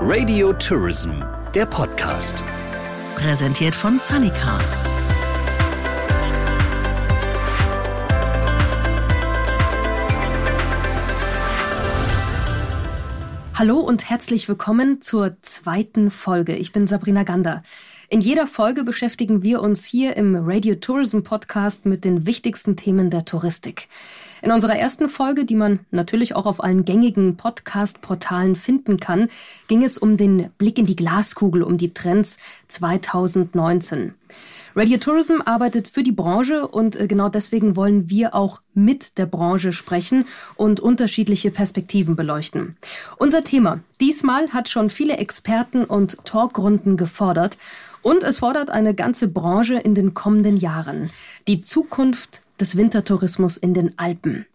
Radio Tourism, der Podcast. Präsentiert von Sunny Cars. Hallo und herzlich willkommen zur zweiten Folge. Ich bin Sabrina Gander. In jeder Folge beschäftigen wir uns hier im Radio Tourism Podcast mit den wichtigsten Themen der Touristik. In unserer ersten Folge, die man natürlich auch auf allen gängigen Podcast-Portalen finden kann, ging es um den Blick in die Glaskugel, um die Trends 2019. Radio Tourism arbeitet für die Branche und äh, genau deswegen wollen wir auch mit der Branche sprechen und unterschiedliche Perspektiven beleuchten. Unser Thema diesmal hat schon viele Experten und Talkrunden gefordert und es fordert eine ganze Branche in den kommenden Jahren. Die Zukunft des Wintertourismus in den Alpen.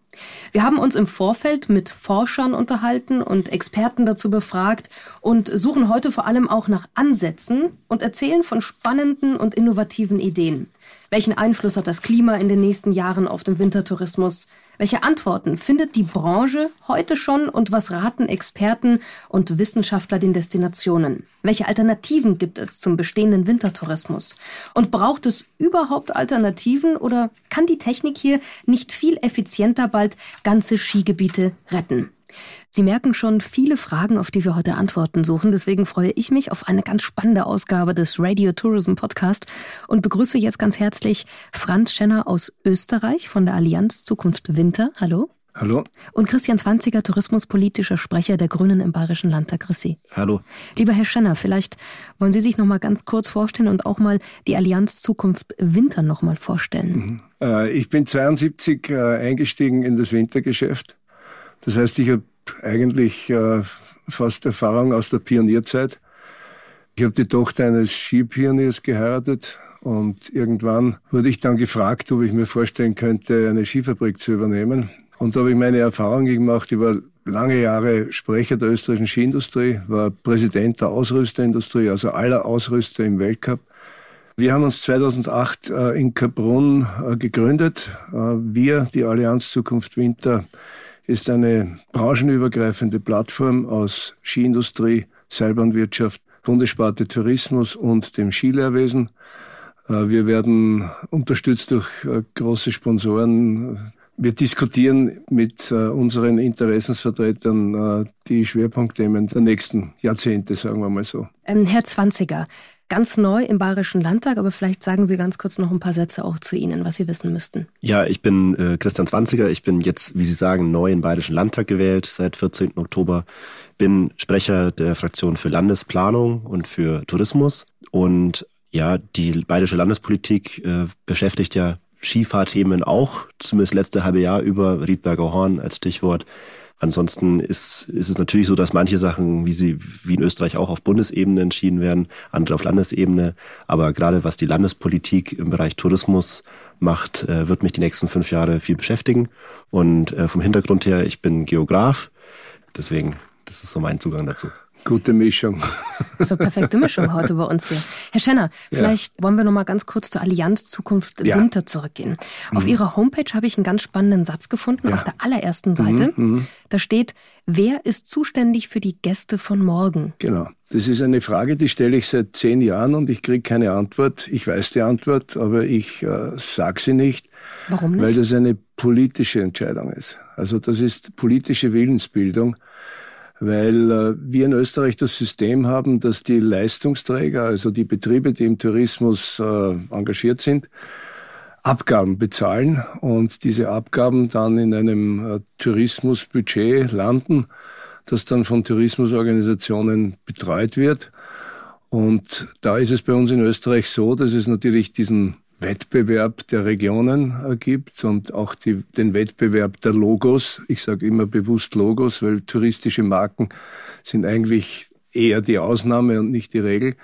Wir haben uns im Vorfeld mit Forschern unterhalten und Experten dazu befragt und suchen heute vor allem auch nach Ansätzen und erzählen von spannenden und innovativen Ideen. Welchen Einfluss hat das Klima in den nächsten Jahren auf den Wintertourismus? Welche Antworten findet die Branche heute schon und was raten Experten und Wissenschaftler den Destinationen? Welche Alternativen gibt es zum bestehenden Wintertourismus? Und braucht es überhaupt Alternativen oder kann die Technik hier nicht viel effizienter bald ganze Skigebiete retten? Sie merken schon viele Fragen, auf die wir heute Antworten suchen. Deswegen freue ich mich auf eine ganz spannende Ausgabe des Radio Tourism Podcast und begrüße jetzt ganz herzlich Franz Schenner aus Österreich von der Allianz Zukunft Winter. Hallo. Hallo. Und Christian Zwanziger, tourismuspolitischer Sprecher der Grünen im Bayerischen Landtag. Grüß Sie. Hallo. Lieber Herr Schenner, vielleicht wollen Sie sich noch mal ganz kurz vorstellen und auch mal die Allianz Zukunft Winter noch mal vorstellen. Mhm. Äh, ich bin 72 äh, eingestiegen in das Wintergeschäft. Das heißt, ich habe eigentlich äh, fast Erfahrung aus der Pionierzeit. Ich habe die Tochter eines Skipioniers geheiratet und irgendwann wurde ich dann gefragt, ob ich mir vorstellen könnte, eine Skifabrik zu übernehmen. Und da habe ich meine Erfahrungen gemacht. Ich war lange Jahre Sprecher der österreichischen Skiindustrie, war Präsident der Ausrüsterindustrie, also aller Ausrüster im Weltcup. Wir haben uns 2008 äh, in Kaprun äh, gegründet. Äh, wir, die Allianz Zukunft Winter, ist eine branchenübergreifende Plattform aus Skiindustrie, Seilbahnwirtschaft, Bundessparte Tourismus und dem Skilehrwesen. Äh, wir werden unterstützt durch äh, große Sponsoren. Wir diskutieren mit äh, unseren Interessensvertretern die Schwerpunktthemen der nächsten Jahrzehnte, sagen wir mal so. Ähm, Herr Zwanziger, ganz neu im Bayerischen Landtag, aber vielleicht sagen Sie ganz kurz noch ein paar Sätze auch zu Ihnen, was wir wissen müssten. Ja, ich bin äh, Christian Zwanziger. Ich bin jetzt, wie Sie sagen, neu im Bayerischen Landtag gewählt seit 14. Oktober. Bin Sprecher der Fraktion für Landesplanung und für Tourismus. Und ja, die bayerische Landespolitik äh, beschäftigt ja Skifahrthemen auch, zumindest letzte halbe Jahr über, Riedberger Horn als Stichwort. Ansonsten ist, ist es natürlich so, dass manche Sachen, wie sie wie in Österreich auch auf Bundesebene entschieden werden, andere auf Landesebene. Aber gerade was die Landespolitik im Bereich Tourismus macht, äh, wird mich die nächsten fünf Jahre viel beschäftigen. Und äh, vom Hintergrund her, ich bin Geograf, deswegen, das ist so mein Zugang dazu. Gute Mischung. So perfekte Mischung heute bei uns hier. Herr Schenner, vielleicht ja. wollen wir noch mal ganz kurz zur Allianz Zukunft ja. Winter zurückgehen. Auf mhm. Ihrer Homepage habe ich einen ganz spannenden Satz gefunden, ja. auf der allerersten Seite. Mhm, mhm. Da steht, wer ist zuständig für die Gäste von morgen? Genau. Das ist eine Frage, die stelle ich seit zehn Jahren und ich kriege keine Antwort. Ich weiß die Antwort, aber ich äh, sage sie nicht. Warum nicht? Weil das eine politische Entscheidung ist. Also das ist politische Willensbildung weil äh, wir in Österreich das System haben, dass die Leistungsträger, also die Betriebe, die im Tourismus äh, engagiert sind, Abgaben bezahlen und diese Abgaben dann in einem äh, Tourismusbudget landen, das dann von Tourismusorganisationen betreut wird. Und da ist es bei uns in Österreich so, dass es natürlich diesen Wettbewerb der Regionen gibt und auch die, den Wettbewerb der Logos. Ich sage immer bewusst Logos, weil touristische Marken sind eigentlich eher die Ausnahme und nicht die Regel.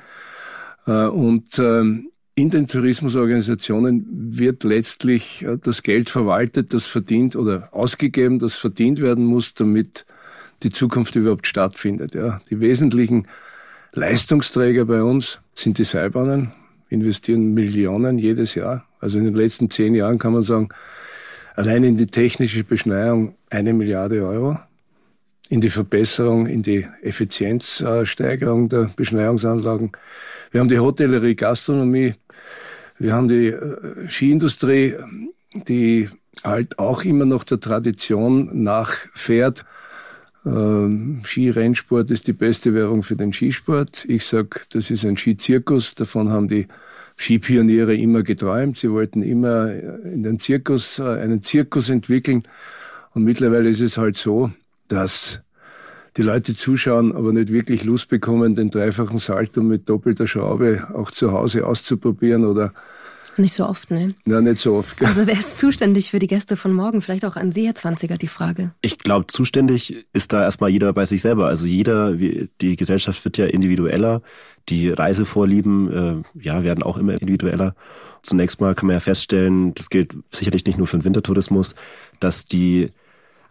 Äh, und ähm, in den Tourismusorganisationen wird letztlich äh, das Geld verwaltet, das verdient oder ausgegeben, das verdient werden muss, damit die Zukunft überhaupt stattfindet. Ja. Die wesentlichen Leistungsträger bei uns sind die Seilbahnen, investieren Millionen jedes Jahr. Also in den letzten zehn Jahren kann man sagen, allein in die technische Beschneiung eine Milliarde Euro. in die Verbesserung, in die Effizienzsteigerung der Beschneiungsanlagen. Wir haben die Hotellerie, Gastronomie, wir haben die äh, Skiindustrie, die halt auch immer noch der Tradition nachfährt. Ähm, Skirennsport ist die beste Währung für den Skisport. Ich sag, das ist ein Skizirkus. Davon haben die Skipioniere immer geträumt. Sie wollten immer in den Zirkus, äh, einen Zirkus entwickeln. Und mittlerweile ist es halt so, dass die Leute zuschauen, aber nicht wirklich Lust bekommen, den dreifachen Salto mit doppelter Schraube auch zu Hause auszuprobieren oder nicht so oft, ne? Ja, nicht so oft. Gell? Also wer ist zuständig für die Gäste von morgen? Vielleicht auch an Sie, Herr Zwanziger, die Frage. Ich glaube, zuständig ist da erstmal jeder bei sich selber. Also jeder, die Gesellschaft wird ja individueller. Die Reisevorlieben äh, ja, werden auch immer individueller. Zunächst mal kann man ja feststellen, das gilt sicherlich nicht nur für den Wintertourismus, dass die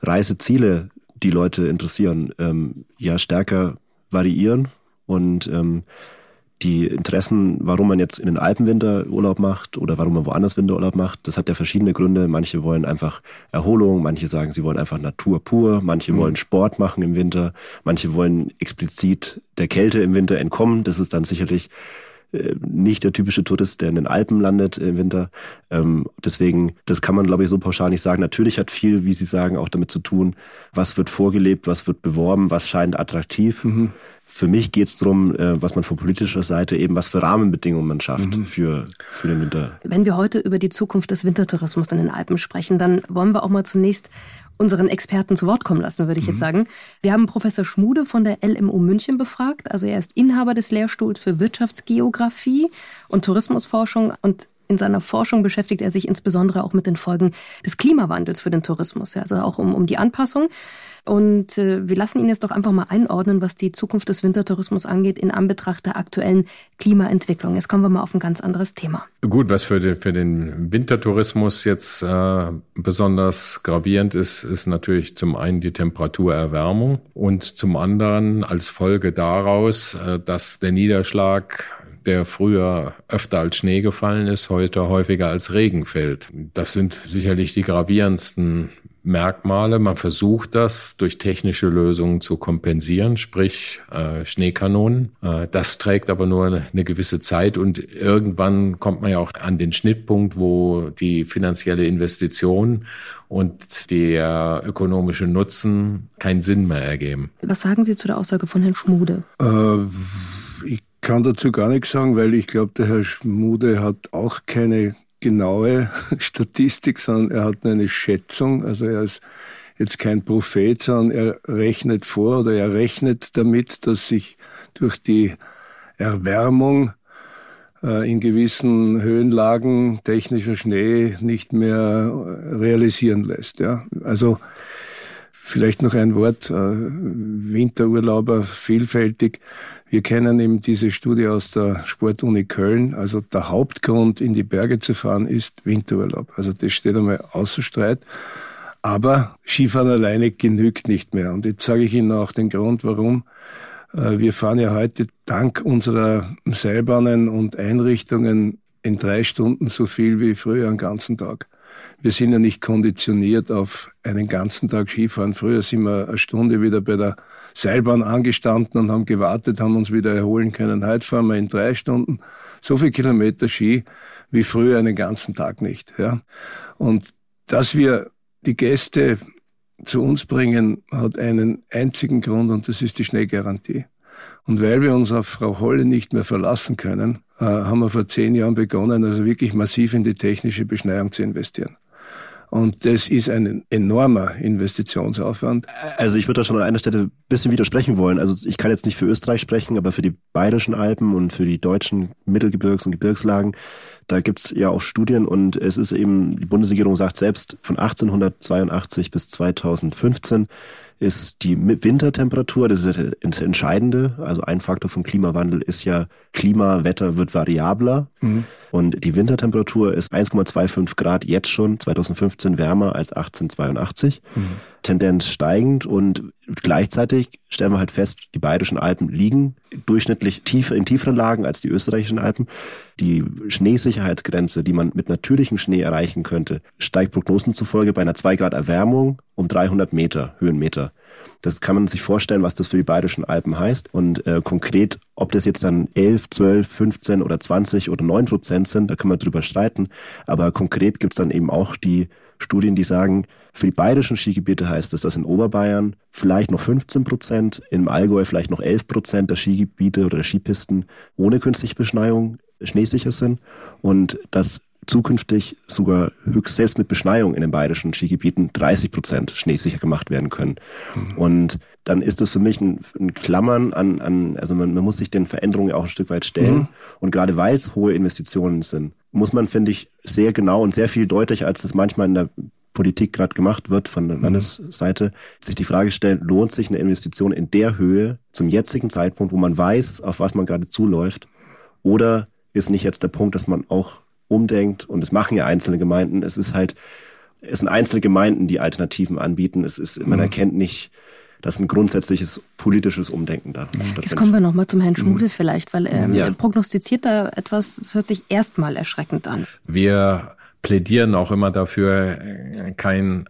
Reiseziele, die Leute interessieren, ähm, ja stärker variieren und ähm, die Interessen, warum man jetzt in den Alpen Winterurlaub macht oder warum man woanders Winterurlaub macht, das hat ja verschiedene Gründe. Manche wollen einfach Erholung, manche sagen, sie wollen einfach Natur pur, manche mhm. wollen Sport machen im Winter, manche wollen explizit der Kälte im Winter entkommen. Das ist dann sicherlich nicht der typische Tourist, der in den Alpen landet im Winter. Ähm, deswegen, das kann man, glaube ich, so pauschal nicht sagen. Natürlich hat viel, wie Sie sagen, auch damit zu tun, was wird vorgelebt, was wird beworben, was scheint attraktiv. Mhm. Für mich geht es darum, äh, was man von politischer Seite eben, was für Rahmenbedingungen man schafft mhm. für, für den Winter. Wenn wir heute über die Zukunft des Wintertourismus in den Alpen sprechen, dann wollen wir auch mal zunächst unseren Experten zu Wort kommen lassen, würde ich mhm. jetzt sagen. Wir haben Professor Schmude von der LMU München befragt. Also er ist Inhaber des Lehrstuhls für Wirtschaftsgeografie und Tourismusforschung und in seiner Forschung beschäftigt er sich insbesondere auch mit den Folgen des Klimawandels für den Tourismus, also auch um, um die Anpassung. Und äh, wir lassen ihn jetzt doch einfach mal einordnen, was die Zukunft des Wintertourismus angeht, in Anbetracht der aktuellen Klimaentwicklung. Jetzt kommen wir mal auf ein ganz anderes Thema. Gut, was für den, für den Wintertourismus jetzt äh, besonders gravierend ist, ist natürlich zum einen die Temperaturerwärmung und zum anderen als Folge daraus, äh, dass der Niederschlag der früher öfter als Schnee gefallen ist, heute häufiger als Regen fällt. Das sind sicherlich die gravierendsten Merkmale. Man versucht das durch technische Lösungen zu kompensieren, sprich äh, Schneekanonen. Äh, das trägt aber nur eine gewisse Zeit und irgendwann kommt man ja auch an den Schnittpunkt, wo die finanzielle Investition und der ökonomische Nutzen keinen Sinn mehr ergeben. Was sagen Sie zu der Aussage von Herrn Schmude? Äh, ich kann dazu gar nichts sagen, weil ich glaube, der Herr Schmude hat auch keine genaue Statistik, sondern er hat eine Schätzung. Also er ist jetzt kein Prophet, sondern er rechnet vor oder er rechnet damit, dass sich durch die Erwärmung äh, in gewissen Höhenlagen technischer Schnee nicht mehr realisieren lässt. Ja. Also vielleicht noch ein Wort, äh, Winterurlauber vielfältig. Wir kennen eben diese Studie aus der Sportuni Köln. Also der Hauptgrund, in die Berge zu fahren, ist Winterurlaub. Also das steht einmal außer Streit. Aber Skifahren alleine genügt nicht mehr. Und jetzt sage ich Ihnen auch den Grund, warum. Äh, wir fahren ja heute dank unserer Seilbahnen und Einrichtungen in drei Stunden so viel wie früher einen ganzen Tag. Wir sind ja nicht konditioniert auf einen ganzen Tag Skifahren. Früher sind wir eine Stunde wieder bei der Seilbahn angestanden und haben gewartet, haben uns wieder erholen können. Heute fahren wir in drei Stunden so viel Kilometer Ski wie früher einen ganzen Tag nicht. Ja. Und dass wir die Gäste zu uns bringen, hat einen einzigen Grund und das ist die Schneegarantie. Und weil wir uns auf Frau Holle nicht mehr verlassen können, äh, haben wir vor zehn Jahren begonnen, also wirklich massiv in die technische Beschneiung zu investieren. Und das ist ein enormer Investitionsaufwand. Also ich würde da schon an einer Stelle ein bisschen widersprechen wollen. Also ich kann jetzt nicht für Österreich sprechen, aber für die bayerischen Alpen und für die deutschen Mittelgebirgs- und Gebirgslagen, da gibt's ja auch Studien und es ist eben, die Bundesregierung sagt selbst, von 1882 bis 2015 ist die Wintertemperatur, das ist das Entscheidende. Also ein Faktor vom Klimawandel ist ja, Klimawetter wird variabler. Mhm. Und die Wintertemperatur ist 1,25 Grad jetzt schon 2015 wärmer als 1882. Mhm. Tendenz steigend und gleichzeitig stellen wir halt fest, die bayerischen Alpen liegen durchschnittlich tiefer in tieferen Lagen als die österreichischen Alpen. Die Schneesicherheitsgrenze, die man mit natürlichem Schnee erreichen könnte, steigt Prognosen zufolge bei einer 2 Grad Erwärmung um 300 Meter, Höhenmeter. Das kann man sich vorstellen, was das für die Bayerischen Alpen heißt. Und äh, konkret, ob das jetzt dann 11, 12, 15 oder 20 oder 9 Prozent sind, da kann man drüber streiten. Aber konkret gibt's dann eben auch die Studien, die sagen, für die bayerischen Skigebiete heißt es, dass in Oberbayern vielleicht noch 15 Prozent, im Allgäu vielleicht noch 11 Prozent der Skigebiete oder der Skipisten ohne künstliche Beschneiung schneesicher sind und dass zukünftig sogar höchst selbst mit Beschneiung in den bayerischen Skigebieten 30 Prozent schneesicher gemacht werden können. Mhm. Und dann ist das für mich ein, ein Klammern an, an also man, man, muss sich den Veränderungen auch ein Stück weit stellen. Mhm. Und gerade weil es hohe Investitionen sind, muss man, finde ich, sehr genau und sehr viel deutlicher, als das manchmal in der Politik gerade gemacht wird von der mhm. Landesseite, sich die Frage stellen, lohnt sich eine Investition in der Höhe zum jetzigen Zeitpunkt, wo man weiß, auf was man gerade zuläuft, oder ist nicht jetzt der Punkt, dass man auch umdenkt. Und es machen ja einzelne Gemeinden. Es ist halt, es sind einzelne Gemeinden, die Alternativen anbieten. Es ist, man mhm. erkennt nicht, dass ein grundsätzliches politisches Umdenken da mhm. Jetzt kommen wir nochmal zum Herrn Schmude mhm. vielleicht, weil er ja. prognostiziert da etwas, das hört sich erstmal erschreckend an. Wir plädieren auch immer dafür, kein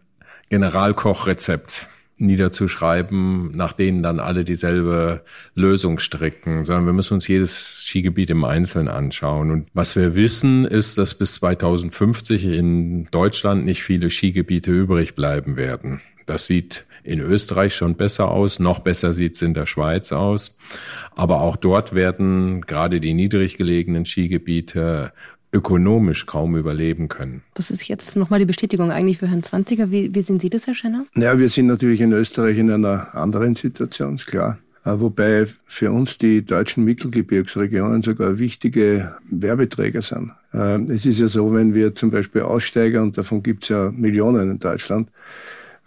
Generalkochrezept niederzuschreiben, nach denen dann alle dieselbe Lösung stricken, sondern wir müssen uns jedes Skigebiet im Einzelnen anschauen. Und was wir wissen, ist, dass bis 2050 in Deutschland nicht viele Skigebiete übrig bleiben werden. Das sieht in Österreich schon besser aus, noch besser sieht es in der Schweiz aus. Aber auch dort werden gerade die niedrig gelegenen Skigebiete ökonomisch kaum überleben können. Das ist jetzt nochmal die Bestätigung eigentlich für Herrn Zwanziger. Wie, wie sehen Sie das, Herr Schenner? Ja, wir sind natürlich in Österreich in einer anderen Situation, ist klar. Äh, wobei für uns die deutschen Mittelgebirgsregionen sogar wichtige Werbeträger sind. Äh, es ist ja so, wenn wir zum Beispiel Aussteiger, und davon gibt es ja Millionen in Deutschland,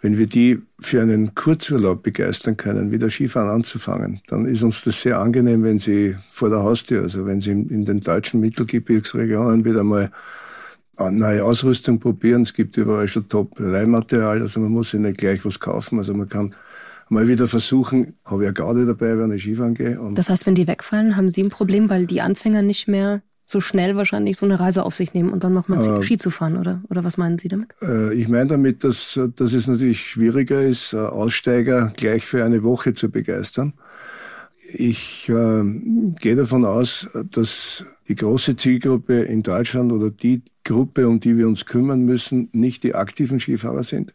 wenn wir die für einen Kurzurlaub begeistern können, wieder Skifahren anzufangen, dann ist uns das sehr angenehm, wenn sie vor der Haustür, also wenn sie in den deutschen Mittelgebirgsregionen wieder mal neue Ausrüstung probieren. Es gibt überall schon Top-Leihmaterial, also man muss sich nicht gleich was kaufen. Also man kann mal wieder versuchen, habe ich ja Garde dabei, wenn ich Skifahren gehe. das heißt, wenn die wegfallen, haben Sie ein Problem, weil die Anfänger nicht mehr so schnell wahrscheinlich so eine Reise auf sich nehmen und dann nochmal äh, Ski zu fahren, oder? Oder was meinen Sie damit? Äh, ich meine damit, dass, dass es natürlich schwieriger ist, äh, Aussteiger gleich für eine Woche zu begeistern. Ich äh, gehe davon aus, dass die große Zielgruppe in Deutschland oder die Gruppe, um die wir uns kümmern müssen, nicht die aktiven Skifahrer sind,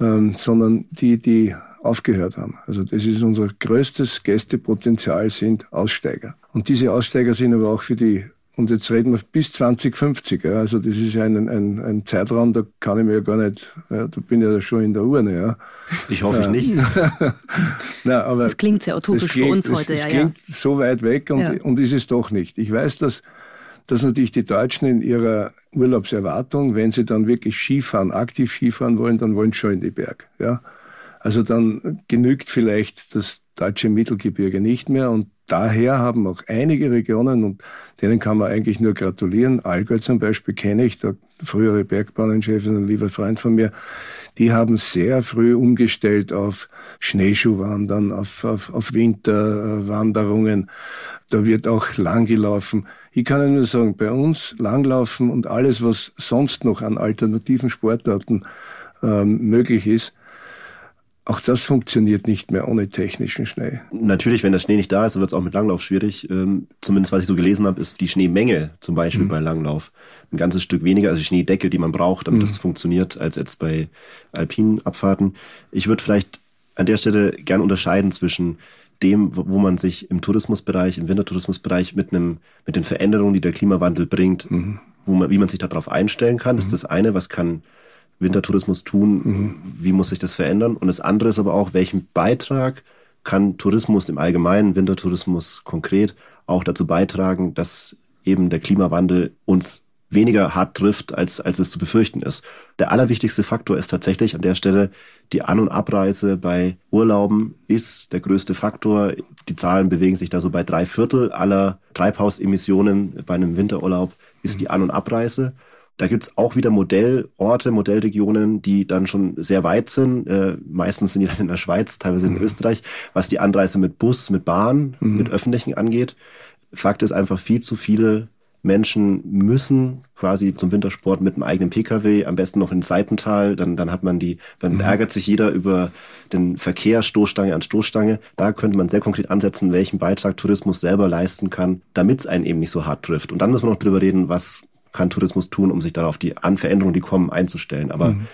ähm, sondern die, die aufgehört haben. Also das ist unser größtes Gästepotenzial sind Aussteiger. Und diese Aussteiger sind aber auch für die und jetzt reden wir bis 2050. Ja. Also das ist ein, ein, ein Zeitraum, da kann ich mir ja gar nicht, ja, da bin ich ja schon in der Urne. Ja. Ich hoffe ja. nicht. Na, aber das klingt sehr utopisch klingt, für uns heute. Es, ja, klingt ja. so weit weg und, ja. und ist es doch nicht. Ich weiß, dass, dass natürlich die Deutschen in ihrer Urlaubserwartung, wenn sie dann wirklich Skifahren, aktiv Skifahren wollen, dann wollen sie schon in die Berg. Ja. Also dann genügt vielleicht das deutsche Mittelgebirge nicht mehr und daher haben auch einige Regionen, und denen kann man eigentlich nur gratulieren, Allgäu zum Beispiel kenne ich, der frühere Bergbahnenchef, ein lieber Freund von mir, die haben sehr früh umgestellt auf Schneeschuhwandern, auf, auf, auf Winterwanderungen. Da wird auch lang gelaufen. Ich kann Ihnen nur sagen, bei uns Langlaufen und alles, was sonst noch an alternativen Sportarten ähm, möglich ist, auch das funktioniert nicht mehr ohne technischen Schnee. Natürlich, wenn der Schnee nicht da ist, wird es auch mit Langlauf schwierig. Ähm, zumindest was ich so gelesen habe, ist die Schneemenge zum Beispiel mhm. bei Langlauf ein ganzes Stück weniger, also die Schneedecke, die man braucht, damit mhm. das funktioniert, als jetzt bei alpinen Abfahrten. Ich würde vielleicht an der Stelle gern unterscheiden zwischen dem, wo man sich im Tourismusbereich, im Wintertourismusbereich mit einem, mit den Veränderungen, die der Klimawandel bringt, mhm. wo man, wie man sich darauf einstellen kann. Das ist mhm. das eine, was kann Wintertourismus tun? Mhm. Wie muss sich das verändern? Und das andere ist aber auch, welchen Beitrag kann Tourismus im Allgemeinen, Wintertourismus konkret, auch dazu beitragen, dass eben der Klimawandel uns weniger hart trifft, als, als es zu befürchten ist. Der allerwichtigste Faktor ist tatsächlich an der Stelle die An- und Abreise bei Urlauben ist der größte Faktor. Die Zahlen bewegen sich da so bei drei Viertel aller Treibhausemissionen bei einem Winterurlaub ist die An- und Abreise. Da gibt's auch wieder Modellorte, Modellregionen, die dann schon sehr weit sind. Äh, meistens sind die dann in der Schweiz, teilweise in mhm. Österreich, was die Anreise mit Bus, mit Bahn, mhm. mit Öffentlichen angeht. Fakt ist einfach viel zu viele Menschen müssen quasi zum Wintersport mit einem eigenen Pkw, am besten noch in Seitental, dann, dann hat man die, dann mhm. ärgert sich jeder über den Verkehr Stoßstange an Stoßstange. Da könnte man sehr konkret ansetzen, welchen Beitrag Tourismus selber leisten kann, damit es einen eben nicht so hart trifft. Und dann müssen wir noch drüber reden, was kann Tourismus tun, um sich darauf die an Veränderungen, die kommen, einzustellen. Aber mhm.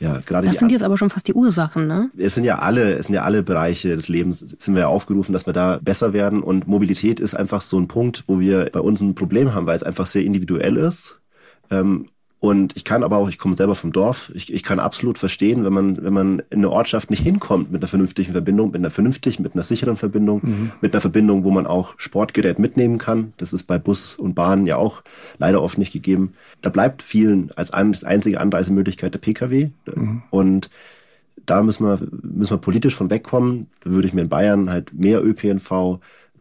Ja, gerade das sind jetzt aber schon fast die Ursachen, ne? Es sind ja alle, es sind ja alle Bereiche des Lebens, sind wir ja aufgerufen, dass wir da besser werden. Und Mobilität ist einfach so ein Punkt, wo wir bei uns ein Problem haben, weil es einfach sehr individuell ist. Ähm, und ich kann aber auch, ich komme selber vom Dorf, ich, ich kann absolut verstehen, wenn man, wenn man in eine Ortschaft nicht hinkommt mit einer vernünftigen Verbindung, mit einer vernünftigen, mit einer sicheren Verbindung, mhm. mit einer Verbindung, wo man auch Sportgerät mitnehmen kann. Das ist bei Bus und Bahn ja auch leider oft nicht gegeben. Da bleibt vielen als einzige Anreisemöglichkeit der Pkw. Mhm. Und da müssen wir, müssen wir politisch von wegkommen. Da würde ich mir in Bayern halt mehr ÖPNV,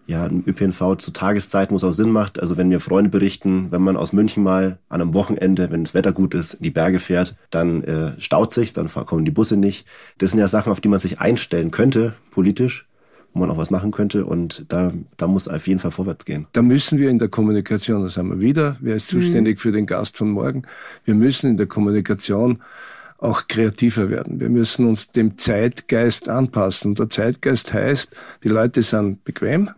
ja, ein ÖPNV zur Tageszeit muss auch Sinn macht. Also wenn mir Freunde berichten, wenn man aus München mal an einem Wochenende, wenn das Wetter gut ist, in die Berge fährt, dann äh, staut sich, dann kommen die Busse nicht. Das sind ja Sachen, auf die man sich einstellen könnte, politisch wo man auch was machen könnte. Und da, da muss auf jeden Fall vorwärts gehen. Da müssen wir in der Kommunikation, das haben wir wieder, wer ist zuständig mhm. für den Gast von morgen, wir müssen in der Kommunikation auch kreativer werden. Wir müssen uns dem Zeitgeist anpassen. Und der Zeitgeist heißt, die Leute sind bequem,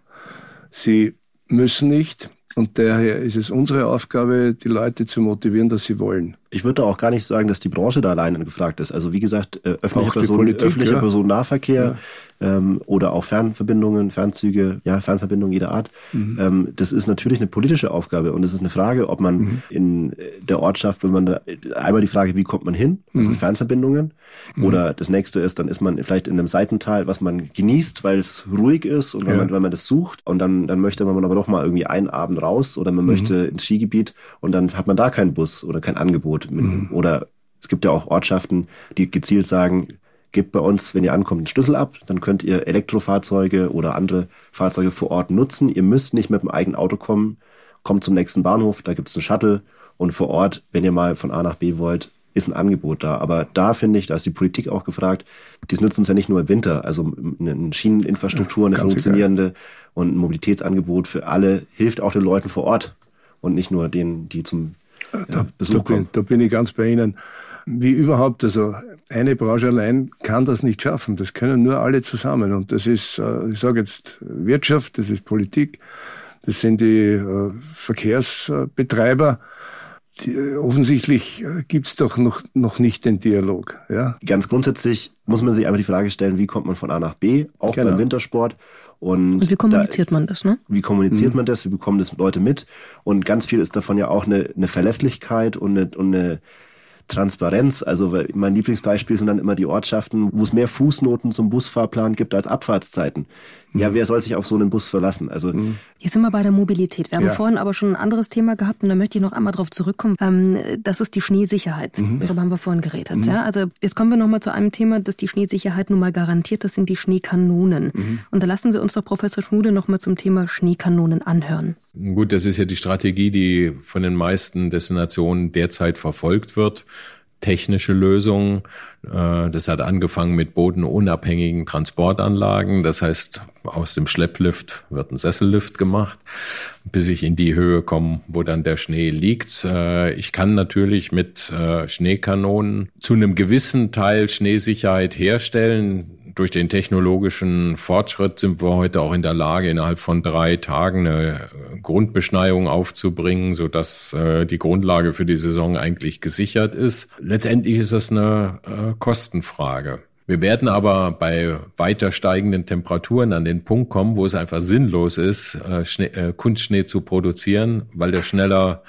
Sie müssen nicht. Und daher ist es unsere Aufgabe, die Leute zu motivieren, dass sie wollen. Ich würde auch gar nicht sagen, dass die Branche da alleine gefragt ist. Also wie gesagt, äh, öffentlicher Person, öffentliche ja. Personennahverkehr, ja ähm, oder auch Fernverbindungen, Fernzüge, ja, Fernverbindungen jeder Art. Mhm. Ähm, das ist natürlich eine politische Aufgabe und es ist eine Frage, ob man mhm. in der Ortschaft, wenn man da, einmal die Frage, wie kommt man hin, also mhm. Fernverbindungen, mhm. oder das nächste ist, dann ist man vielleicht in einem Seitental, was man genießt, weil es ruhig ist und ja. wenn, man, wenn man das sucht und dann, dann möchte man aber doch mal irgendwie einen Abend raus oder man mhm. möchte ins Skigebiet und dann hat man da keinen Bus oder kein Angebot mhm. oder es gibt ja auch Ortschaften, die gezielt sagen, gebt bei uns, wenn ihr ankommt, einen Schlüssel ab. Dann könnt ihr Elektrofahrzeuge oder andere Fahrzeuge vor Ort nutzen. Ihr müsst nicht mit dem eigenen Auto kommen. Kommt zum nächsten Bahnhof, da gibt es einen Shuttle. Und vor Ort, wenn ihr mal von A nach B wollt, ist ein Angebot da. Aber da finde ich, da ist die Politik auch gefragt, dies nützt uns ja nicht nur im Winter. Also eine Schieneninfrastruktur, eine funktionierende egal. und ein Mobilitätsangebot für alle hilft auch den Leuten vor Ort und nicht nur denen, die zum da, da. Bin, da bin ich ganz bei Ihnen wie überhaupt. Also eine Branche allein kann das nicht schaffen. Das können nur alle zusammen. Und das ist, äh, ich sage jetzt Wirtschaft, das ist Politik, das sind die äh, Verkehrsbetreiber. Die, äh, offensichtlich gibt's doch noch, noch nicht den Dialog. Ja? Ganz grundsätzlich muss man sich einfach die Frage stellen, wie kommt man von A nach B, auch genau. beim Wintersport. Und, und, wie kommuniziert da, man das, ne? Wie kommuniziert mhm. man das? Wie bekommen das Leute mit? Und ganz viel ist davon ja auch eine, eine Verlässlichkeit und eine, und eine Transparenz. Also mein Lieblingsbeispiel sind dann immer die Ortschaften, wo es mehr Fußnoten zum Busfahrplan gibt als Abfahrtszeiten. Ja, mhm. wer soll sich auf so einen Bus verlassen? Also mhm. Jetzt sind wir bei der Mobilität. Wir haben ja. vorhin aber schon ein anderes Thema gehabt und da möchte ich noch einmal drauf zurückkommen. Ähm, das ist die Schneesicherheit. Mhm. Darüber haben wir vorhin geredet. Mhm. Ja? Also jetzt kommen wir noch mal zu einem Thema, das die Schneesicherheit nun mal garantiert. Das sind die Schneekanonen. Mhm. Und da lassen Sie uns doch Professor Schmude noch mal zum Thema Schneekanonen anhören. Gut, das ist ja die Strategie, die von den meisten Destinationen derzeit verfolgt wird technische Lösungen. Äh, das hat angefangen mit bodenunabhängigen Transportanlagen. Das heißt, aus dem Schlepplift wird ein Sessellift gemacht, bis ich in die Höhe komme, wo dann der Schnee liegt. Äh, ich kann natürlich mit äh, Schneekanonen zu einem gewissen Teil Schneesicherheit herstellen durch den technologischen Fortschritt sind wir heute auch in der Lage, innerhalb von drei Tagen eine Grundbeschneiung aufzubringen, sodass äh, die Grundlage für die Saison eigentlich gesichert ist. Letztendlich ist das eine äh, Kostenfrage. Wir werden aber bei weiter steigenden Temperaturen an den Punkt kommen, wo es einfach sinnlos ist, äh, äh, Kunstschnee zu produzieren, weil der schneller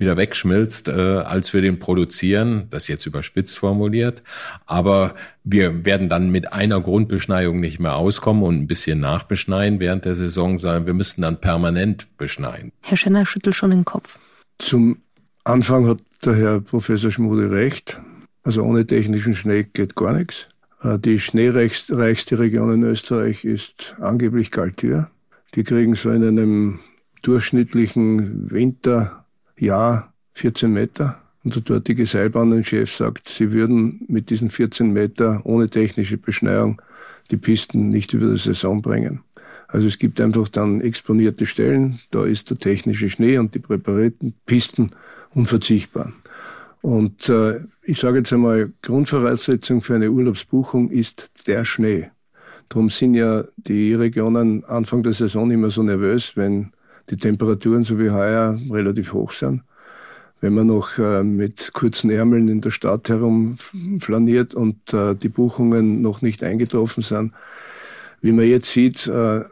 wieder wegschmilzt, äh, als wir den produzieren. Das jetzt überspitzt formuliert. Aber wir werden dann mit einer Grundbeschneiung nicht mehr auskommen und ein bisschen nachbeschneien während der Saison, sondern wir müssten dann permanent beschneien. Herr Schenner schüttelt schon den Kopf. Zum Anfang hat der Herr Professor recht. Also ohne technischen Schnee geht gar nichts. Äh, die schneereichste Region in Österreich ist angeblich Galtür. Die kriegen so in einem durchschnittlichen Winter ja, 14 Meter. Und der dortige Seilbahnenchef sagt, sie würden mit diesen 14 Meter ohne technische Beschneiung die Pisten nicht über die Saison bringen. Also es gibt einfach dann exponierte Stellen, da ist der technische Schnee und die präparierten Pisten unverzichtbar. Und äh, ich sage jetzt einmal, Grundvoraussetzung für eine Urlaubsbuchung ist der Schnee. Darum sind ja die Regionen Anfang der Saison immer so nervös, wenn die Temperaturen so wie heuer relativ hoch sind. Wenn man noch äh, mit kurzen Ärmeln in der Stadt herumflaniert und äh, die Buchungen noch nicht eingetroffen sind. Wie man jetzt sieht, äh,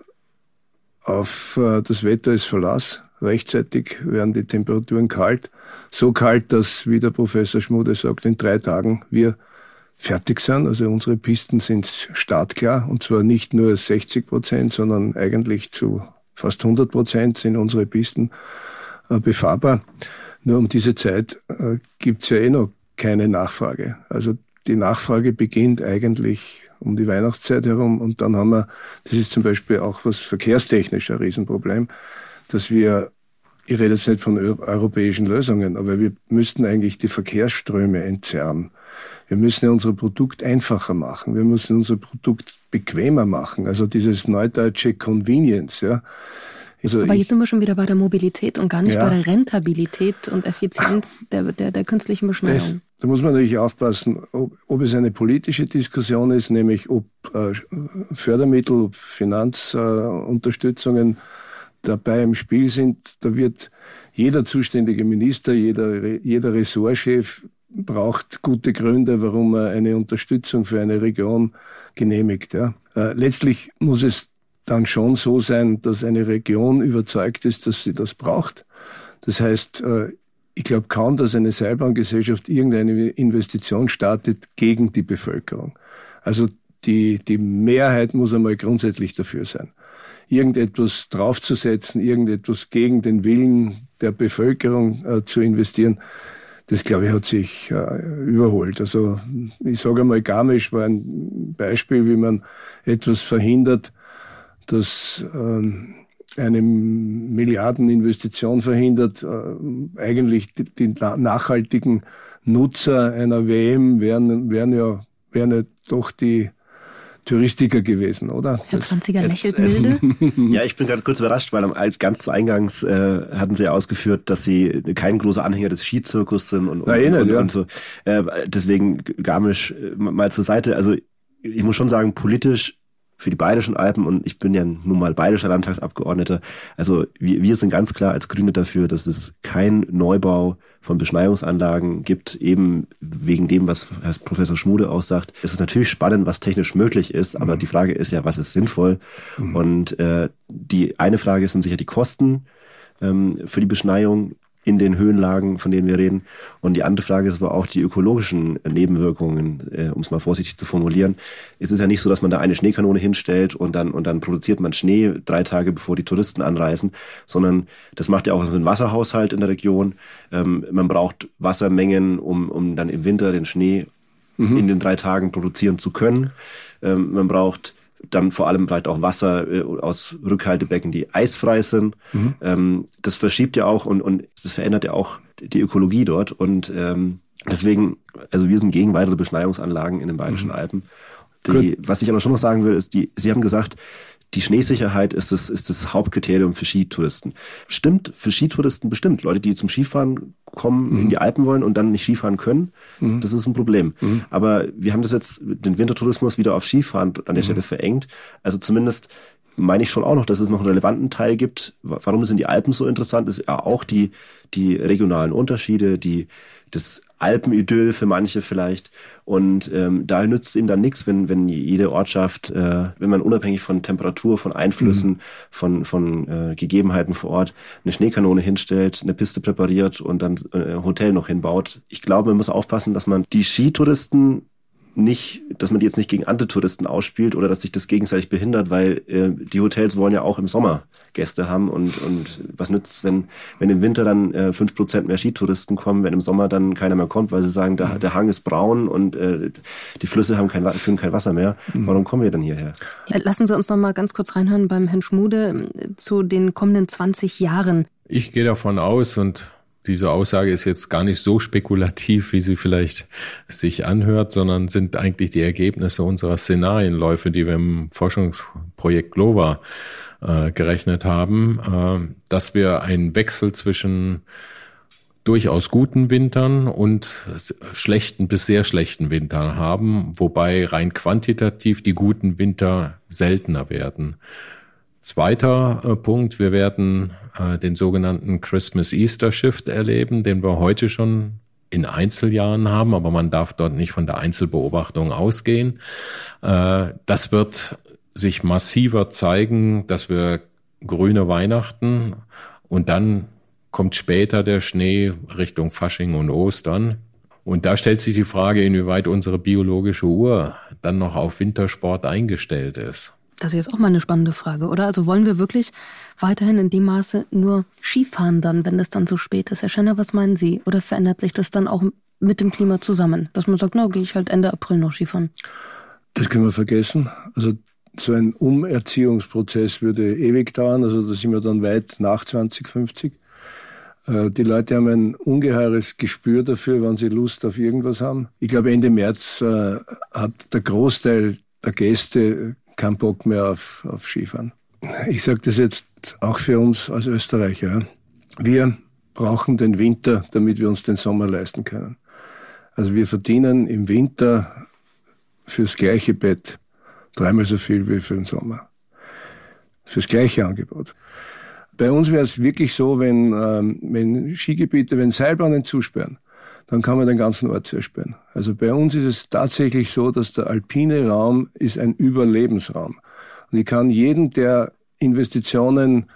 auf das Wetter ist Verlass. Rechtzeitig werden die Temperaturen kalt. So kalt, dass, wie der Professor Schmude sagt, in drei Tagen wir fertig sind. Also unsere Pisten sind startklar und zwar nicht nur 60 Prozent, sondern eigentlich zu fast 100 Prozent sind unsere Pisten äh, befahrbar. Nur um diese Zeit äh, gibt's ja eh noch keine Nachfrage. Also die Nachfrage beginnt eigentlich um die Weihnachtszeit herum. Und dann haben wir, das ist zum Beispiel auch was verkehrstechnisch ein Riesenproblem, dass wir, ich rede jetzt nicht von europäischen Lösungen, aber wir müssten eigentlich die Verkehrsströme entzerren. Wir müssen ja unser Produkt einfacher machen. Wir müssen unser Produkt bequemer machen. Also dieses neudeutsche Convenience, ja. Also Aber jetzt sind wir schon wieder bei der Mobilität und gar nicht ja. bei der Rentabilität und Effizienz der, der, der künstlichen Beschneidung. Das, da muss man natürlich aufpassen, ob, ob es eine politische Diskussion ist, nämlich ob äh, Fördermittel, ob Finanzunterstützungen äh, dabei im Spiel sind. Da wird jeder zuständige Minister, jeder, jeder Ressortchef braucht gute Gründe, warum er eine Unterstützung für eine Region genehmigt. Ja. Äh, letztlich muss es dann schon so sein, dass eine Region überzeugt ist, dass sie das braucht. Das heißt, äh, ich glaube kaum, dass eine Seilbahngesellschaft irgendeine Investition startet gegen die Bevölkerung. Also die, die Mehrheit muss einmal grundsätzlich dafür sein. Irgendetwas draufzusetzen, irgendetwas gegen den Willen der Bevölkerung äh, zu investieren, das glaube ich hat sich äh, überholt. Also ich sage einmal, Garmisch war ein Beispiel, wie man etwas verhindert, das ähm, eine Milliardeninvestition verhindert. Äh, eigentlich die, nachhaltigen Nutzer einer WM wären, wären ja, wären ja doch die Touristiker gewesen, oder? Herr Zwanziger lächelt milde. ja, ich bin gerade kurz überrascht, weil am, ganz zu Eingangs äh, hatten Sie ja ausgeführt, dass Sie kein großer Anhänger des Skizirkus sind und, und, nicht, und, ja. und so. Äh, deswegen Garmisch äh, mal zur Seite. Also ich muss schon sagen, politisch für die Bayerischen Alpen und ich bin ja nun mal bayerischer Landtagsabgeordneter. Also wir, wir sind ganz klar als Grüne dafür, dass es kein Neubau von Beschneiungsanlagen gibt, eben wegen dem, was Herr Professor Schmude aussagt. Es ist natürlich spannend, was technisch möglich ist, aber mhm. die Frage ist ja, was ist sinnvoll? Mhm. Und äh, die eine Frage sind sicher die Kosten ähm, für die Beschneiung in den Höhenlagen, von denen wir reden. Und die andere Frage ist aber auch die ökologischen Nebenwirkungen, äh, um es mal vorsichtig zu formulieren. Es ist ja nicht so, dass man da eine Schneekanone hinstellt und dann, und dann produziert man Schnee drei Tage, bevor die Touristen anreisen, sondern das macht ja auch einen Wasserhaushalt in der Region. Ähm, man braucht Wassermengen, um, um dann im Winter den Schnee mhm. in den drei Tagen produzieren zu können. Ähm, man braucht dann vor allem vielleicht auch Wasser äh, aus Rückhaltebecken, die eisfrei sind. Mhm. Ähm, das verschiebt ja auch und, und das verändert ja auch die Ökologie dort. Und ähm, deswegen, also wir sind gegen weitere Beschneiungsanlagen in den Bayerischen mhm. Alpen. Die, was ich aber schon noch sagen will, ist, die, Sie haben gesagt, die Schneesicherheit ist das, ist das Hauptkriterium für Skitouristen. Stimmt, für Skitouristen bestimmt. Leute, die zum Skifahren kommen, mhm. in die Alpen wollen und dann nicht Skifahren können, mhm. das ist ein Problem. Mhm. Aber wir haben das jetzt, den Wintertourismus wieder auf Skifahren an der mhm. Stelle verengt. Also zumindest meine ich schon auch noch, dass es noch einen relevanten Teil gibt. Warum sind die Alpen so interessant? Ist ja auch die, die regionalen Unterschiede, die, das Alpenidyll für manche vielleicht. Und ähm, da nützt es ihm dann nichts, wenn, wenn jede Ortschaft, äh, wenn man unabhängig von Temperatur, von Einflüssen, mhm. von, von äh, Gegebenheiten vor Ort eine Schneekanone hinstellt, eine Piste präpariert und dann äh, ein Hotel noch hinbaut. Ich glaube, man muss aufpassen, dass man die Skitouristen nicht, dass man die jetzt nicht gegen Antitouristen ausspielt oder dass sich das gegenseitig behindert, weil äh, die Hotels wollen ja auch im Sommer Gäste haben und, und was nützt wenn, wenn im Winter dann äh, 5% mehr Skitouristen kommen, wenn im Sommer dann keiner mehr kommt, weil sie sagen, der, mhm. der Hang ist braun und äh, die Flüsse haben kein, führen kein Wasser mehr. Mhm. Warum kommen wir dann hierher? Lassen Sie uns noch mal ganz kurz reinhören beim Herrn Schmude äh, zu den kommenden 20 Jahren. Ich gehe davon aus und diese Aussage ist jetzt gar nicht so spekulativ, wie sie vielleicht sich anhört, sondern sind eigentlich die Ergebnisse unserer Szenarienläufe, die wir im Forschungsprojekt Glova äh, gerechnet haben, äh, dass wir einen Wechsel zwischen durchaus guten Wintern und schlechten bis sehr schlechten Wintern haben, wobei rein quantitativ die guten Winter seltener werden. Zweiter äh, Punkt, wir werden äh, den sogenannten Christmas-Easter-Shift erleben, den wir heute schon in Einzeljahren haben, aber man darf dort nicht von der Einzelbeobachtung ausgehen. Äh, das wird sich massiver zeigen, dass wir grüne Weihnachten und dann kommt später der Schnee Richtung Fasching und Ostern. Und da stellt sich die Frage, inwieweit unsere biologische Uhr dann noch auf Wintersport eingestellt ist. Das ist jetzt auch mal eine spannende Frage, oder? Also wollen wir wirklich weiterhin in dem Maße nur Skifahren dann, wenn das dann so spät ist? Herr Schenner, was meinen Sie? Oder verändert sich das dann auch mit dem Klima zusammen? Dass man sagt, na, gehe ich halt Ende April noch Skifahren. Das können wir vergessen. Also so ein Umerziehungsprozess würde ewig dauern. Also da sind wir dann weit nach 2050. Äh, die Leute haben ein ungeheures Gespür dafür, wann sie Lust auf irgendwas haben. Ich glaube, Ende März äh, hat der Großteil der Gäste keinen Bock mehr auf, auf Skifahren. Ich sage das jetzt auch für uns als Österreicher. Wir brauchen den Winter, damit wir uns den Sommer leisten können. Also wir verdienen im Winter fürs gleiche Bett dreimal so viel wie für den Sommer. Fürs gleiche Angebot. Bei uns wäre es wirklich so, wenn, ähm, wenn Skigebiete, wenn Seilbahnen zusperren, dann kann man den ganzen Ort zersperren. Also bei uns ist es tatsächlich so, dass der alpine Raum ist ein Überlebensraum. Und ich kann jeden, der Investitionen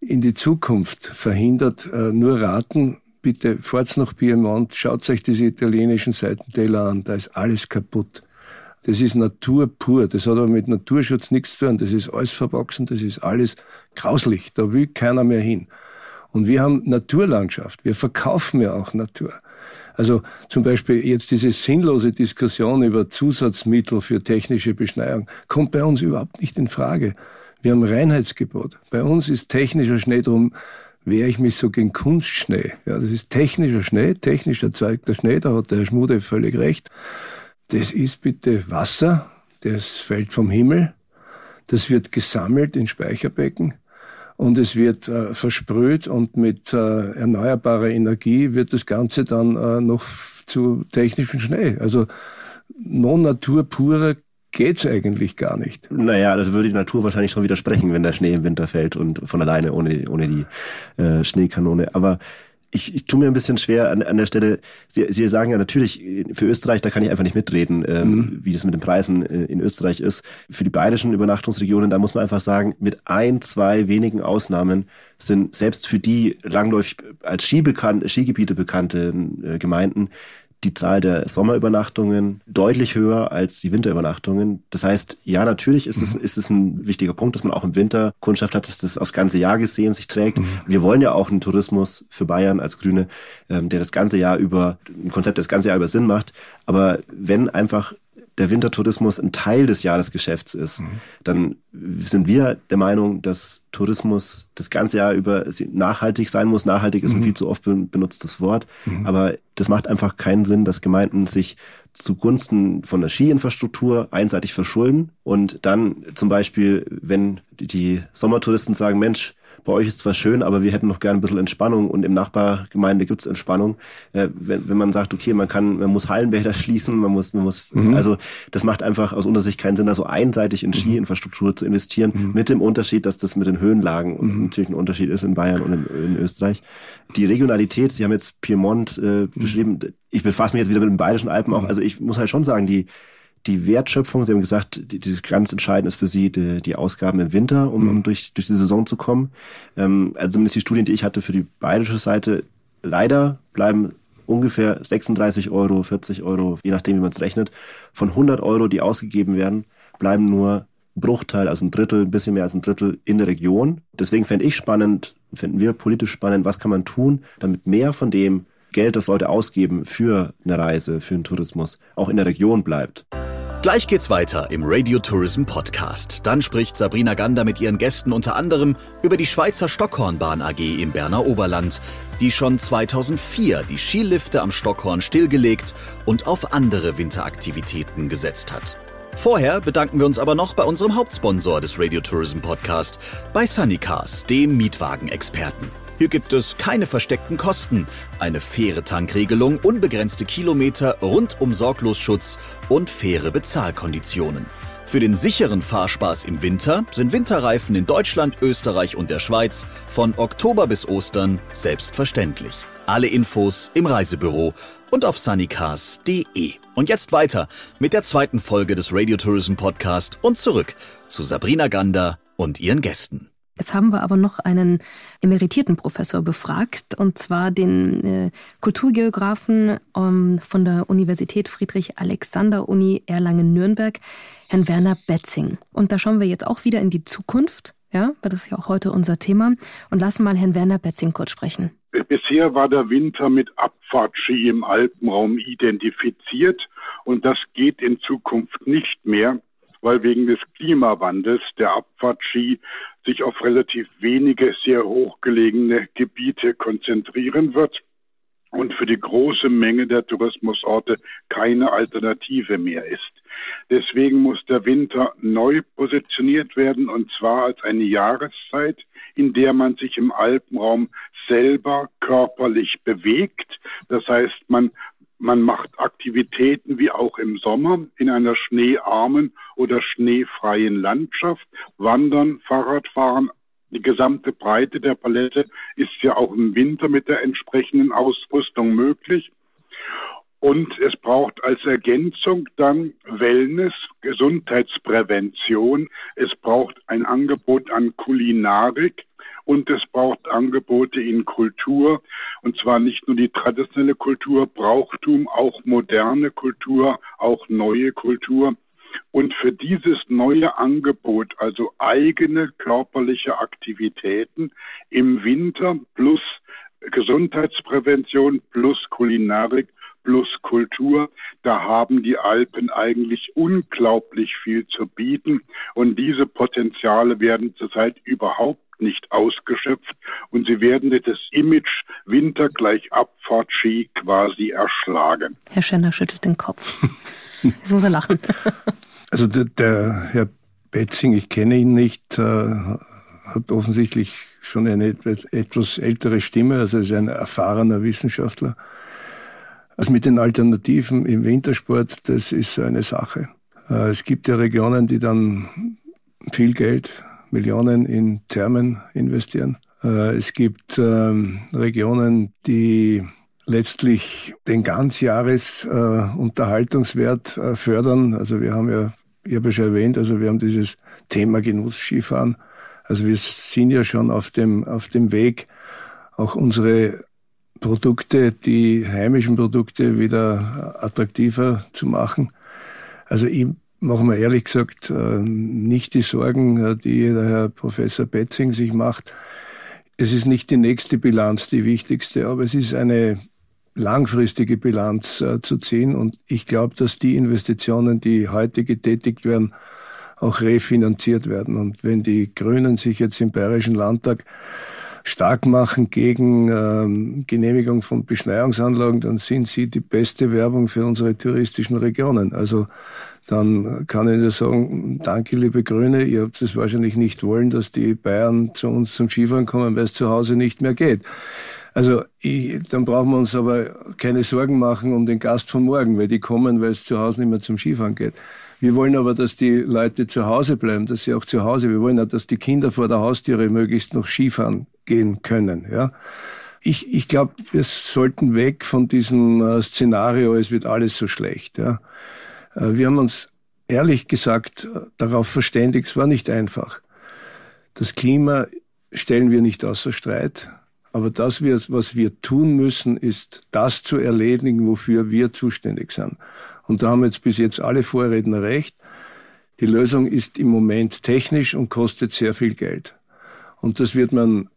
in die Zukunft verhindert, äh, nur raten, bitte fahrt nach Piemont, schaut euch diese italienischen Seitentäler an, da ist alles kaputt. Das ist Natur pur. Das hat aber mit Naturschutz nichts zu tun. Das ist alles verwachsen. Das ist alles grauslich. Da will keiner mehr hin. Und wir haben Naturlandschaft. Wir verkaufen ja auch Natur. Also zum Beispiel jetzt diese sinnlose Diskussion über Zusatzmittel für technische Beschneiung kommt bei uns überhaupt nicht in Frage. Wir haben Reinheitsgebot. Bei uns ist technischer Schnee drum, wehre ich mich so gegen Kunstschnee. Ja, das ist technischer Schnee, technisch erzeugter Schnee, da hat der Herr Schmude völlig recht. Das ist bitte Wasser, das fällt vom Himmel, das wird gesammelt in Speicherbecken und es wird äh, versprüht und mit äh, erneuerbarer Energie wird das Ganze dann äh, noch zu technischem Schnee. Also non-natur purer geht's eigentlich gar nicht. Naja, das würde die Natur wahrscheinlich schon widersprechen, wenn der Schnee im Winter fällt und von alleine ohne, ohne die äh, Schneekanone. Aber ich, ich tue mir ein bisschen schwer an, an der Stelle. Sie, Sie sagen ja natürlich, für Österreich, da kann ich einfach nicht mitreden, ähm, mhm. wie das mit den Preisen äh, in Österreich ist. Für die bayerischen Übernachtungsregionen, da muss man einfach sagen, mit ein, zwei wenigen Ausnahmen sind selbst für die langläufig als Skibekannt, Skigebiete bekannte äh, Gemeinden die Zahl der Sommerübernachtungen deutlich höher als die Winterübernachtungen. Das heißt, ja, natürlich ist, mhm. es, ist es ein wichtiger Punkt, dass man auch im Winter Kundschaft hat, dass das aufs ganze Jahr gesehen sich trägt. Mhm. Wir wollen ja auch einen Tourismus für Bayern als Grüne, ähm, der das ganze Jahr über, ein Konzept, das ganze Jahr über Sinn macht. Aber wenn einfach der Wintertourismus ein Teil des Jahresgeschäfts ist, mhm. dann sind wir der Meinung, dass Tourismus das ganze Jahr über nachhaltig sein muss. Nachhaltig ist ein mhm. viel zu oft benutztes Wort, mhm. aber das macht einfach keinen Sinn, dass Gemeinden sich zugunsten von der Skiinfrastruktur einseitig verschulden und dann zum Beispiel, wenn die Sommertouristen sagen, Mensch, bei euch ist zwar schön, aber wir hätten noch gerne ein bisschen Entspannung und im Nachbargemeinde gibt's Entspannung. Äh, wenn, wenn man sagt, okay, man kann, man muss Hallenbäder schließen, man muss, man muss, mhm. also das macht einfach aus unserer Sicht keinen Sinn, da so einseitig in mhm. Skiinfrastruktur zu investieren, mhm. mit dem Unterschied, dass das mit den Höhenlagen mhm. natürlich ein Unterschied ist in Bayern und in, in Österreich. Die Regionalität, Sie haben jetzt Piemont äh, mhm. beschrieben, ich befasse mich jetzt wieder mit den Bayerischen Alpen auch, mhm. also ich muss halt schon sagen, die die Wertschöpfung, Sie haben gesagt, die, die ganz entscheidend ist für Sie die, die Ausgaben im Winter, um, um mhm. durch, durch die Saison zu kommen. Ähm, also zumindest die Studien, die ich hatte für die bayerische Seite, leider bleiben ungefähr 36 Euro, 40 Euro, je nachdem, wie man es rechnet, von 100 Euro, die ausgegeben werden, bleiben nur ein Bruchteil, also ein Drittel, ein bisschen mehr als ein Drittel in der Region. Deswegen fände ich spannend, finden wir politisch spannend, was kann man tun, damit mehr von dem Geld, das Leute ausgeben für eine Reise, für einen Tourismus, auch in der Region bleibt. Gleich geht's weiter im Radio Tourism Podcast. Dann spricht Sabrina Gander mit ihren Gästen unter anderem über die Schweizer Stockhornbahn AG im Berner Oberland, die schon 2004 die Skilifte am Stockhorn stillgelegt und auf andere Winteraktivitäten gesetzt hat. Vorher bedanken wir uns aber noch bei unserem Hauptsponsor des Radio Tourism Podcast, bei Sunny Cars, dem Mietwagenexperten. Hier gibt es keine versteckten Kosten, eine faire Tankregelung, unbegrenzte Kilometer, rundum Sorglosschutz und faire Bezahlkonditionen. Für den sicheren Fahrspaß im Winter sind Winterreifen in Deutschland, Österreich und der Schweiz von Oktober bis Ostern selbstverständlich. Alle Infos im Reisebüro und auf sunnycars.de. Und jetzt weiter mit der zweiten Folge des Radio Tourism Podcast und zurück zu Sabrina Gander und ihren Gästen. Jetzt haben wir aber noch einen emeritierten Professor befragt, und zwar den äh, Kulturgeografen ähm, von der Universität Friedrich-Alexander-Uni Erlangen-Nürnberg, Herrn Werner Betzing. Und da schauen wir jetzt auch wieder in die Zukunft, ja, weil das ist ja auch heute unser Thema, und lassen mal Herrn Werner Betzing kurz sprechen. Bisher war der Winter mit Abfahrtski im Alpenraum identifiziert und das geht in Zukunft nicht mehr weil wegen des Klimawandels der Abfahrtski sich auf relativ wenige sehr hochgelegene Gebiete konzentrieren wird und für die große Menge der Tourismusorte keine Alternative mehr ist. Deswegen muss der Winter neu positioniert werden und zwar als eine Jahreszeit, in der man sich im Alpenraum selber körperlich bewegt. Das heißt, man man macht Aktivitäten wie auch im Sommer in einer schneearmen oder schneefreien Landschaft, Wandern, Fahrradfahren, die gesamte Breite der Palette ist ja auch im Winter mit der entsprechenden Ausrüstung möglich. Und es braucht als Ergänzung dann Wellness, Gesundheitsprävention. Es braucht ein Angebot an Kulinarik und es braucht Angebote in Kultur. Und zwar nicht nur die traditionelle Kultur, Brauchtum, auch moderne Kultur, auch neue Kultur. Und für dieses neue Angebot, also eigene körperliche Aktivitäten im Winter plus Gesundheitsprävention plus Kulinarik plus Kultur. Da haben die Alpen eigentlich unglaublich viel zu bieten und diese Potenziale werden zurzeit überhaupt nicht ausgeschöpft und sie werden das Image Winter gleich Abfahrtski quasi erschlagen. Herr Schenner schüttelt den Kopf. Jetzt muss er lachen. Also der, der Herr Betzing, ich kenne ihn nicht, äh, hat offensichtlich schon eine etwas ältere Stimme, also ist ein erfahrener Wissenschaftler. Also mit den Alternativen im Wintersport, das ist so eine Sache. Äh, es gibt ja Regionen, die dann viel Geld, Millionen in Thermen investieren. Äh, es gibt ähm, Regionen, die letztlich den Ganzjahres äh, fördern. Also wir haben ja, ich habe ja schon erwähnt, also wir haben dieses Thema Genuss-Skifahren. Also wir sind ja schon auf dem, auf dem Weg, auch unsere Produkte, die heimischen Produkte wieder attraktiver zu machen. Also ich mache mir ehrlich gesagt äh, nicht die Sorgen, äh, die der Herr Professor Betzing sich macht. Es ist nicht die nächste Bilanz die wichtigste, aber es ist eine langfristige Bilanz äh, zu ziehen. Und ich glaube, dass die Investitionen, die heute getätigt werden, auch refinanziert werden. Und wenn die Grünen sich jetzt im Bayerischen Landtag stark machen gegen ähm, Genehmigung von Beschneiungsanlagen, dann sind sie die beste Werbung für unsere touristischen Regionen. Also dann kann ich nur sagen, danke liebe Grüne, ihr habt es wahrscheinlich nicht wollen, dass die Bayern zu uns zum Skifahren kommen, weil es zu Hause nicht mehr geht. Also ich, dann brauchen wir uns aber keine Sorgen machen um den Gast von morgen, weil die kommen, weil es zu Hause nicht mehr zum Skifahren geht. Wir wollen aber, dass die Leute zu Hause bleiben, dass sie auch zu Hause, wir wollen auch, dass die Kinder vor der Haustüre möglichst noch Skifahren gehen können, ja. Ich, ich glaube, wir sollten weg von diesem äh, Szenario, es wird alles so schlecht, ja. Äh, wir haben uns ehrlich gesagt äh, darauf verständigt, es war nicht einfach. Das Klima stellen wir nicht außer Streit. Aber das, was wir tun müssen, ist das zu erledigen, wofür wir zuständig sind. Und da haben jetzt bis jetzt alle Vorredner recht. Die Lösung ist im Moment technisch und kostet sehr viel Geld. Und das wird man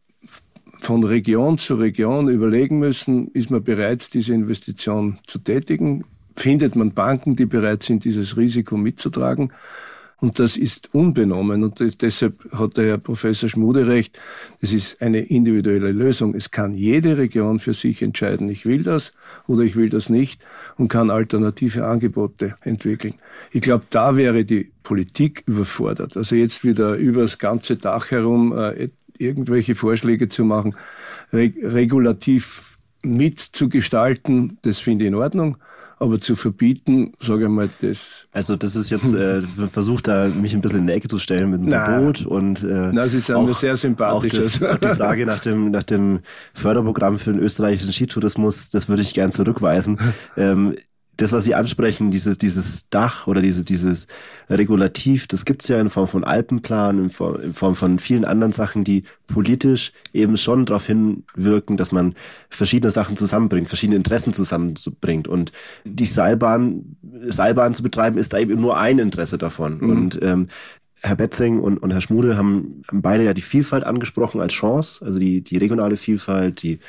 von Region zu Region überlegen müssen, ist man bereit, diese Investition zu tätigen? Findet man Banken, die bereit sind, dieses Risiko mitzutragen. Und das ist unbenommen. Und das, deshalb hat der Herr Professor Schmude recht. Das ist eine individuelle Lösung. Es kann jede Region für sich entscheiden, ich will das oder ich will das nicht und kann alternative Angebote entwickeln. Ich glaube, da wäre die Politik überfordert. Also jetzt wieder übers ganze Dach herum äh, irgendwelche Vorschläge zu machen, reg regulativ mitzugestalten, das finde ich in Ordnung. Aber zu verbieten, sage ich mal, das. Also das ist jetzt äh, versucht da mich ein bisschen in die Ecke zu stellen mit dem Nein. Verbot und äh, Nein, Sie sind auch, mir sehr sympathisch. Auch, das, auch die Frage nach dem nach dem Förderprogramm für den österreichischen Skitourismus, das würde ich gern zurückweisen. Ähm, das, was Sie ansprechen, dieses, dieses Dach oder diese, dieses Regulativ, das gibt's ja in Form von Alpenplan, in Form, in Form von vielen anderen Sachen, die politisch eben schon darauf hinwirken, dass man verschiedene Sachen zusammenbringt, verschiedene Interessen zusammenbringt. Und die Seilbahn, Seilbahn zu betreiben, ist da eben nur ein Interesse davon. Mhm. Und ähm, Herr Betzing und, und Herr Schmude haben, haben beide ja die Vielfalt angesprochen als Chance, also die, die regionale Vielfalt, die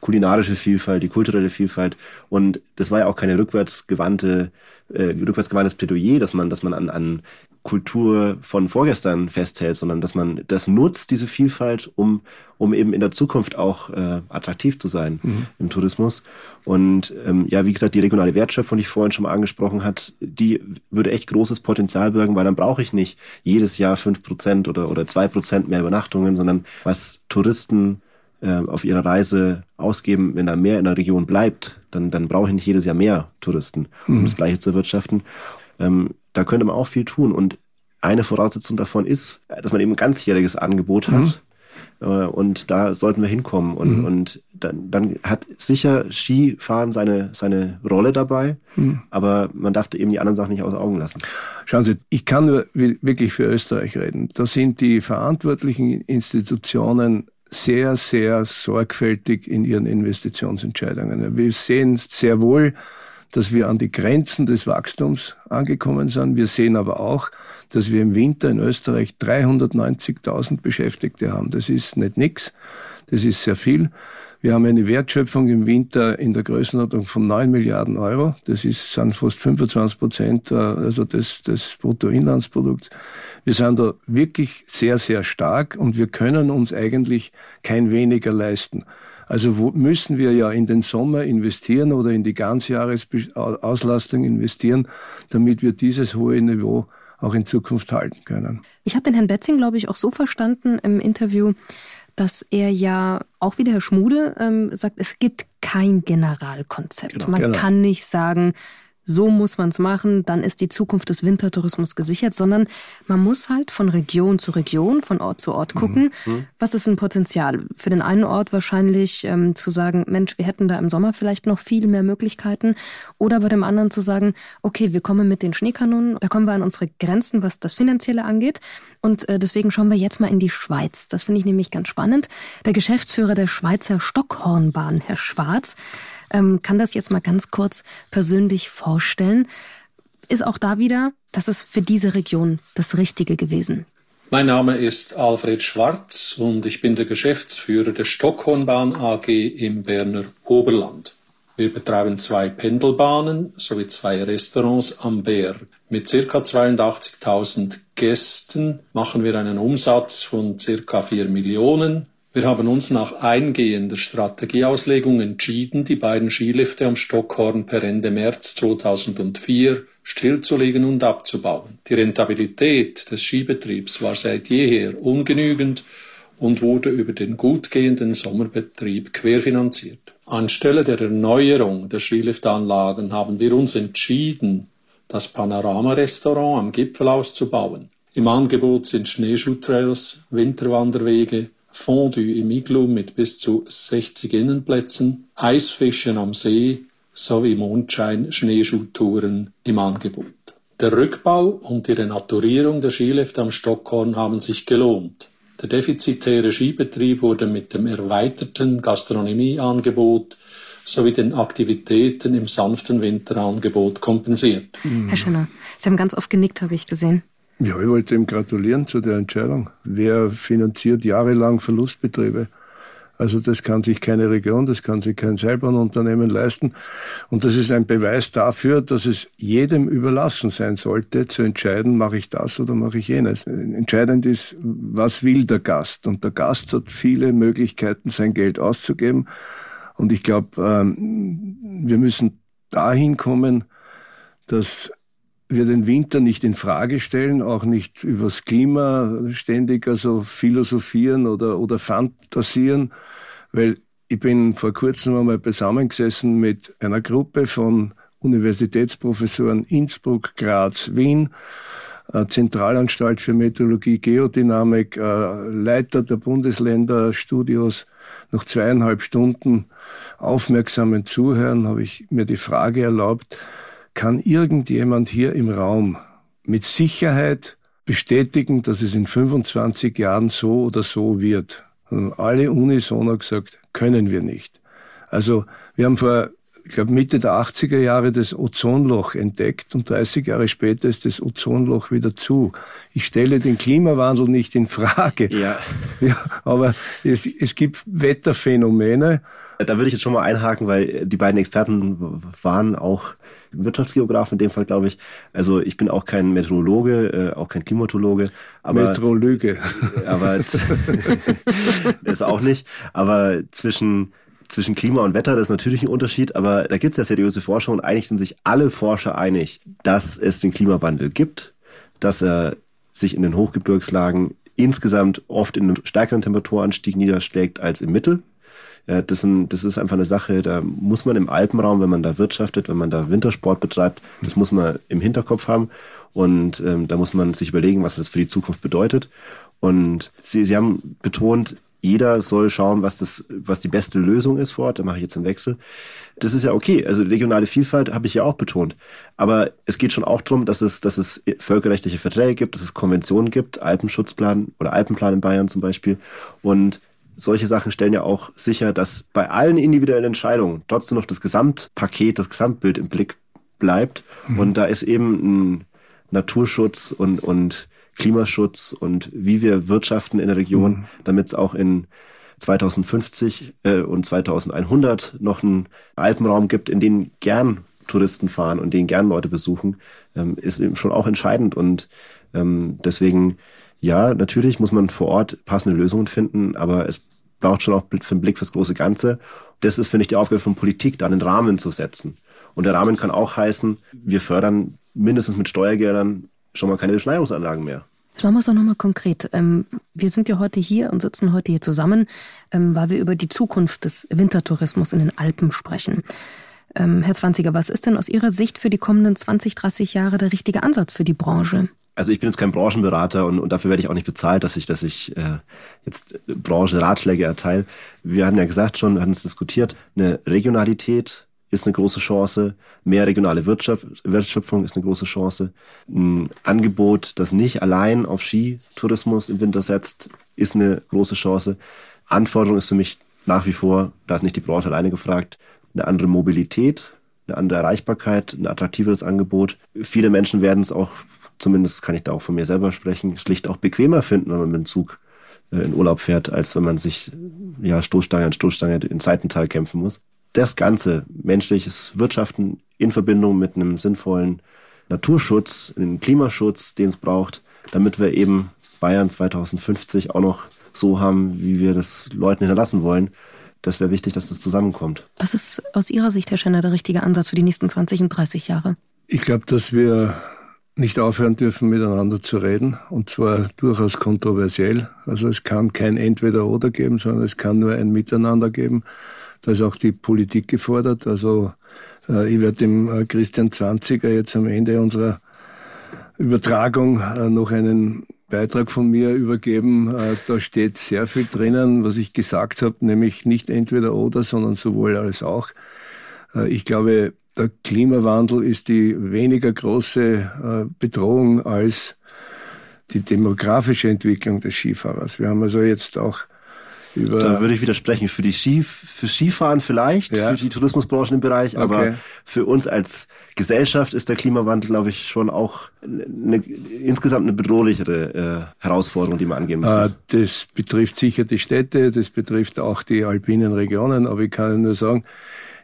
kulinarische Vielfalt, die kulturelle Vielfalt. Und das war ja auch keine rückwärtsgewandte, äh, rückwärtsgewandtes Plädoyer, dass man, dass man an, an Kultur von vorgestern festhält, sondern dass man das nutzt, diese Vielfalt, um, um eben in der Zukunft auch äh, attraktiv zu sein mhm. im Tourismus. Und ähm, ja, wie gesagt, die regionale Wertschöpfung, die ich vorhin schon mal angesprochen hat, die würde echt großes Potenzial birgen, weil dann brauche ich nicht jedes Jahr fünf Prozent oder, oder zwei Prozent mehr Übernachtungen, sondern was Touristen äh, auf ihrer Reise ausgeben, wenn da mehr in der Region bleibt, dann, dann brauche ich nicht jedes Jahr mehr Touristen, um mhm. das Gleiche zu wirtschaften. Ähm, da könnte man auch viel tun. Und eine Voraussetzung davon ist, dass man eben ein ganzjähriges Angebot hat. Mhm. Äh, und da sollten wir hinkommen. Und, mhm. und dann, dann hat sicher Skifahren seine, seine Rolle dabei, mhm. aber man darf eben die anderen Sachen nicht außer Augen lassen. Schauen Sie, ich kann nur wirklich für Österreich reden. Da sind die verantwortlichen Institutionen sehr, sehr sorgfältig in ihren Investitionsentscheidungen. Wir sehen sehr wohl, dass wir an die Grenzen des Wachstums angekommen sind. Wir sehen aber auch, dass wir im Winter in Österreich 390.000 Beschäftigte haben. Das ist nicht nix, das ist sehr viel. Wir haben eine Wertschöpfung im Winter in der Größenordnung von 9 Milliarden Euro. Das ist, sind fast 25 Prozent äh, also des, des Bruttoinlandsprodukts. Wir sind da wirklich sehr, sehr stark und wir können uns eigentlich kein weniger leisten. Also wo müssen wir ja in den Sommer investieren oder in die Ganzjahresauslastung investieren, damit wir dieses hohe Niveau auch in Zukunft halten können. Ich habe den Herrn Betzing, glaube ich, auch so verstanden im Interview, dass er ja auch wie der Herr Schmude ähm, sagt, es gibt kein Generalkonzept. Genau, Man genau. kann nicht sagen, so muss man es machen, dann ist die Zukunft des Wintertourismus gesichert, sondern man muss halt von Region zu Region, von Ort zu Ort gucken, mhm. was ist ein Potenzial. Für den einen Ort wahrscheinlich ähm, zu sagen, Mensch, wir hätten da im Sommer vielleicht noch viel mehr Möglichkeiten. Oder bei dem anderen zu sagen, okay, wir kommen mit den Schneekanonen, da kommen wir an unsere Grenzen, was das Finanzielle angeht. Und äh, deswegen schauen wir jetzt mal in die Schweiz. Das finde ich nämlich ganz spannend. Der Geschäftsführer der Schweizer Stockhornbahn, Herr Schwarz, ähm, kann das jetzt mal ganz kurz persönlich vorstellen. Ist auch da wieder, das ist für diese Region das Richtige gewesen. Mein Name ist Alfred Schwarz und ich bin der Geschäftsführer der Stockhornbahn AG im Berner Oberland. Wir betreiben zwei Pendelbahnen sowie zwei Restaurants am Berg. Mit ca. 82.000 Gästen machen wir einen Umsatz von ca. 4 Millionen wir haben uns nach eingehender Strategieauslegung entschieden, die beiden Skilifte am Stockhorn per Ende März 2004 stillzulegen und abzubauen. Die Rentabilität des Skibetriebs war seit jeher ungenügend und wurde über den gut gehenden Sommerbetrieb querfinanziert. Anstelle der Erneuerung der Skiliftanlagen haben wir uns entschieden, das Panorama-Restaurant am Gipfel auszubauen. Im Angebot sind Schneeschuhtrails, Winterwanderwege, Fondue im Iglu mit bis zu 60 Innenplätzen, Eisfischen am See sowie Mondschein-Schneeschuhtouren im Angebot. Der Rückbau und die Renaturierung der Skilifte am Stockhorn haben sich gelohnt. Der defizitäre Skibetrieb wurde mit dem erweiterten Gastronomieangebot sowie den Aktivitäten im sanften Winterangebot kompensiert. Herr Schöner, Sie haben ganz oft genickt, habe ich gesehen. Ja, ich wollte ihm gratulieren zu der Entscheidung. Wer finanziert jahrelang Verlustbetriebe? Also das kann sich keine Region, das kann sich kein Seilbahnunternehmen leisten. Und das ist ein Beweis dafür, dass es jedem überlassen sein sollte, zu entscheiden, mache ich das oder mache ich jenes. Entscheidend ist, was will der Gast? Und der Gast hat viele Möglichkeiten, sein Geld auszugeben. Und ich glaube, ähm, wir müssen dahin kommen, dass wir den Winter nicht in Frage stellen, auch nicht übers Klima ständig also philosophieren oder, oder fantasieren, weil ich bin vor kurzem einmal beisammengesessen mit einer Gruppe von Universitätsprofessoren Innsbruck, Graz, Wien, äh, Zentralanstalt für Meteorologie, Geodynamik, äh, Leiter der Bundesländerstudios. Nach zweieinhalb Stunden aufmerksamen Zuhören habe ich mir die Frage erlaubt, kann irgendjemand hier im Raum mit Sicherheit bestätigen, dass es in 25 Jahren so oder so wird? Und alle unisono gesagt, können wir nicht. Also wir haben vor, ich glaube Mitte der 80er Jahre das Ozonloch entdeckt und 30 Jahre später ist das Ozonloch wieder zu. Ich stelle den Klimawandel nicht in Frage. Ja. ja aber es, es gibt Wetterphänomene. Da würde ich jetzt schon mal einhaken, weil die beiden Experten waren auch Wirtschaftsgeograf in dem Fall, glaube ich. Also ich bin auch kein Meteorologe, äh, auch kein Klimatologe. Aber, Meteorologe. Aber ist auch nicht. Aber zwischen zwischen Klima und Wetter, das ist natürlich ein Unterschied, aber da gibt es ja seriöse Forschung und eigentlich sind sich alle Forscher einig, dass es den Klimawandel gibt, dass er sich in den Hochgebirgslagen insgesamt oft in einem stärkeren Temperaturanstieg niederschlägt als im Mittel. Das, sind, das ist einfach eine Sache, da muss man im Alpenraum, wenn man da wirtschaftet, wenn man da Wintersport betreibt, das muss man im Hinterkopf haben. Und ähm, da muss man sich überlegen, was das für die Zukunft bedeutet. Und Sie, Sie haben betont, jeder soll schauen, was das, was die beste Lösung ist vor Ort. Da mache ich jetzt einen Wechsel. Das ist ja okay. Also regionale Vielfalt habe ich ja auch betont. Aber es geht schon auch darum, dass es, dass es völkerrechtliche Verträge gibt, dass es Konventionen gibt, Alpenschutzplan oder Alpenplan in Bayern zum Beispiel. Und solche Sachen stellen ja auch sicher, dass bei allen individuellen Entscheidungen trotzdem noch das Gesamtpaket, das Gesamtbild im Blick bleibt. Mhm. Und da ist eben ein Naturschutz und, und Klimaschutz und wie wir wirtschaften in der Region, mhm. damit es auch in 2050 äh, und 2100 noch einen Alpenraum gibt, in den gern Touristen fahren und den gern Leute besuchen, ähm, ist eben schon auch entscheidend. Und ähm, deswegen ja, natürlich muss man vor Ort passende Lösungen finden, aber es braucht schon auch einen Blick fürs große Ganze. Das ist, finde ich, die Aufgabe von Politik, da einen Rahmen zu setzen. Und der Rahmen kann auch heißen, wir fördern mindestens mit Steuergeldern schon mal keine Beschneidungsanlagen mehr. Machen wir es doch nochmal konkret. Ähm, wir sind ja heute hier und sitzen heute hier zusammen, ähm, weil wir über die Zukunft des Wintertourismus in den Alpen sprechen. Ähm, Herr Zwanziger, was ist denn aus Ihrer Sicht für die kommenden 20, 30 Jahre der richtige Ansatz für die Branche? Also ich bin jetzt kein Branchenberater und, und dafür werde ich auch nicht bezahlt, dass ich, dass ich äh, jetzt Branche-Ratschläge erteile. Wir hatten ja gesagt schon, wir hatten es diskutiert, eine Regionalität ist eine große Chance, mehr regionale Wirtschaft, Wertschöpfung ist eine große Chance. Ein Angebot, das nicht allein auf Skitourismus im Winter setzt, ist eine große Chance. Anforderung ist für mich nach wie vor, da ist nicht die Branche alleine gefragt, eine andere Mobilität, eine andere Erreichbarkeit, ein attraktiveres Angebot. Viele Menschen werden es auch zumindest kann ich da auch von mir selber sprechen, schlicht auch bequemer finden, wenn man mit dem Zug äh, in Urlaub fährt, als wenn man sich ja Stoßstange an Stoßstange in Seitental kämpfen muss. Das Ganze, menschliches Wirtschaften in Verbindung mit einem sinnvollen Naturschutz, einem Klimaschutz, den es braucht, damit wir eben Bayern 2050 auch noch so haben, wie wir das Leuten hinterlassen wollen. Das wäre wichtig, dass das zusammenkommt. Was ist aus Ihrer Sicht, Herr Schenner, der richtige Ansatz für die nächsten 20 und 30 Jahre? Ich glaube, dass wir nicht aufhören dürfen, miteinander zu reden. Und zwar durchaus kontroversiell. Also es kann kein Entweder-Oder geben, sondern es kann nur ein Miteinander geben. Da ist auch die Politik gefordert. Also äh, ich werde dem äh, Christian Zwanziger jetzt am Ende unserer Übertragung äh, noch einen Beitrag von mir übergeben. Äh, da steht sehr viel drinnen, was ich gesagt habe, nämlich nicht entweder oder, sondern sowohl als auch. Äh, ich glaube, der Klimawandel ist die weniger große äh, Bedrohung als die demografische Entwicklung des Skifahrers. Wir haben also jetzt auch Über da würde ich widersprechen. Für die Ski, für Skifahren vielleicht, ja. für die Tourismusbranche im Bereich, okay. aber für uns als Gesellschaft ist der Klimawandel, glaube ich, schon auch eine, insgesamt eine bedrohlichere äh, Herausforderung, die man angehen muss. Äh, das betrifft sicher die Städte, das betrifft auch die alpinen Regionen, aber ich kann nur sagen,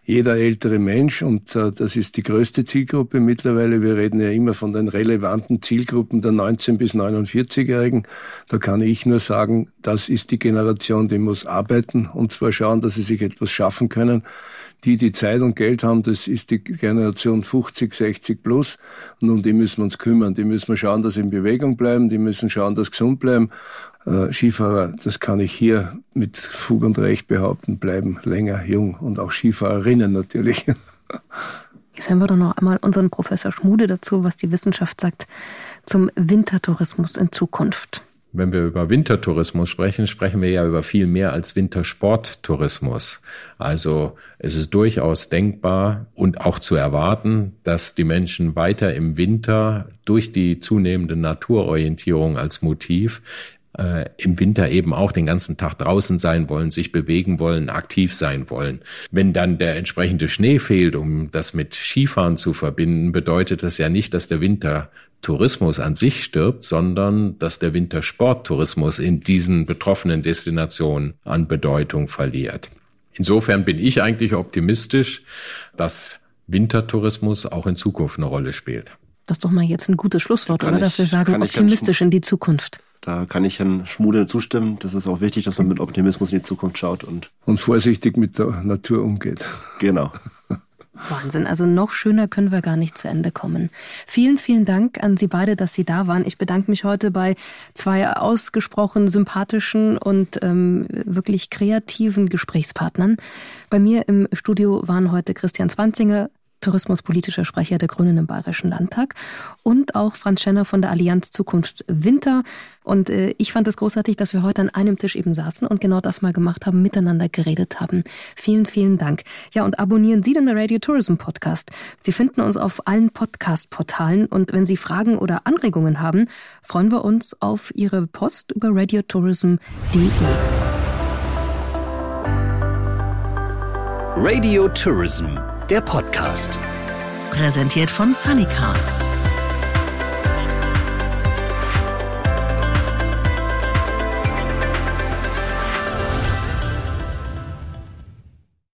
jeder ältere Mensch, und äh, das ist die größte Zielgruppe mittlerweile, wir reden ja immer von den relevanten Zielgruppen der 19- bis 49-Jährigen, da kann ich nur sagen, das ist die Generation, die muss arbeiten und zwar schauen, dass sie sich etwas schaffen können. Die, die Zeit und Geld haben, das ist die Generation 50, 60 plus. Und um die müssen wir uns kümmern. Die müssen wir schauen, dass sie in Bewegung bleiben. Die müssen schauen, dass sie gesund bleiben. Äh, Skifahrer, das kann ich hier mit Fug und Recht behaupten, bleiben länger jung und auch Skifahrerinnen natürlich. Jetzt hören wir doch noch einmal unseren Professor Schmude dazu, was die Wissenschaft sagt zum Wintertourismus in Zukunft. Wenn wir über Wintertourismus sprechen, sprechen wir ja über viel mehr als Wintersporttourismus. Also es ist durchaus denkbar und auch zu erwarten, dass die Menschen weiter im Winter durch die zunehmende Naturorientierung als Motiv äh, im Winter eben auch den ganzen Tag draußen sein wollen, sich bewegen wollen, aktiv sein wollen. Wenn dann der entsprechende Schnee fehlt, um das mit Skifahren zu verbinden, bedeutet das ja nicht, dass der Wintertourismus an sich stirbt, sondern dass der Wintersporttourismus in diesen betroffenen Destinationen an Bedeutung verliert. Insofern bin ich eigentlich optimistisch, dass Wintertourismus auch in Zukunft eine Rolle spielt. Das ist doch mal jetzt ein gutes Schlusswort, oder? Ich, dass wir sagen, optimistisch in die Zukunft. Da kann ich Herrn Schmude zustimmen. Das ist auch wichtig, dass man mit Optimismus in die Zukunft schaut und und vorsichtig mit der Natur umgeht. Genau. Wahnsinn. Also noch schöner können wir gar nicht zu Ende kommen. Vielen, vielen Dank an Sie beide, dass Sie da waren. Ich bedanke mich heute bei zwei ausgesprochen sympathischen und ähm, wirklich kreativen Gesprächspartnern. Bei mir im Studio waren heute Christian Zwanzinger, tourismuspolitischer Sprecher der Grünen im Bayerischen Landtag und auch Franz Schenner von der Allianz Zukunft Winter. Und äh, ich fand es großartig, dass wir heute an einem Tisch eben saßen und genau das mal gemacht haben, miteinander geredet haben. Vielen, vielen Dank. Ja, und abonnieren Sie den Radio Tourism Podcast. Sie finden uns auf allen Podcast-Portalen und wenn Sie Fragen oder Anregungen haben, freuen wir uns auf Ihre Post über radiotourism.de. Radio Tourism der Podcast. Präsentiert von Sunnycars.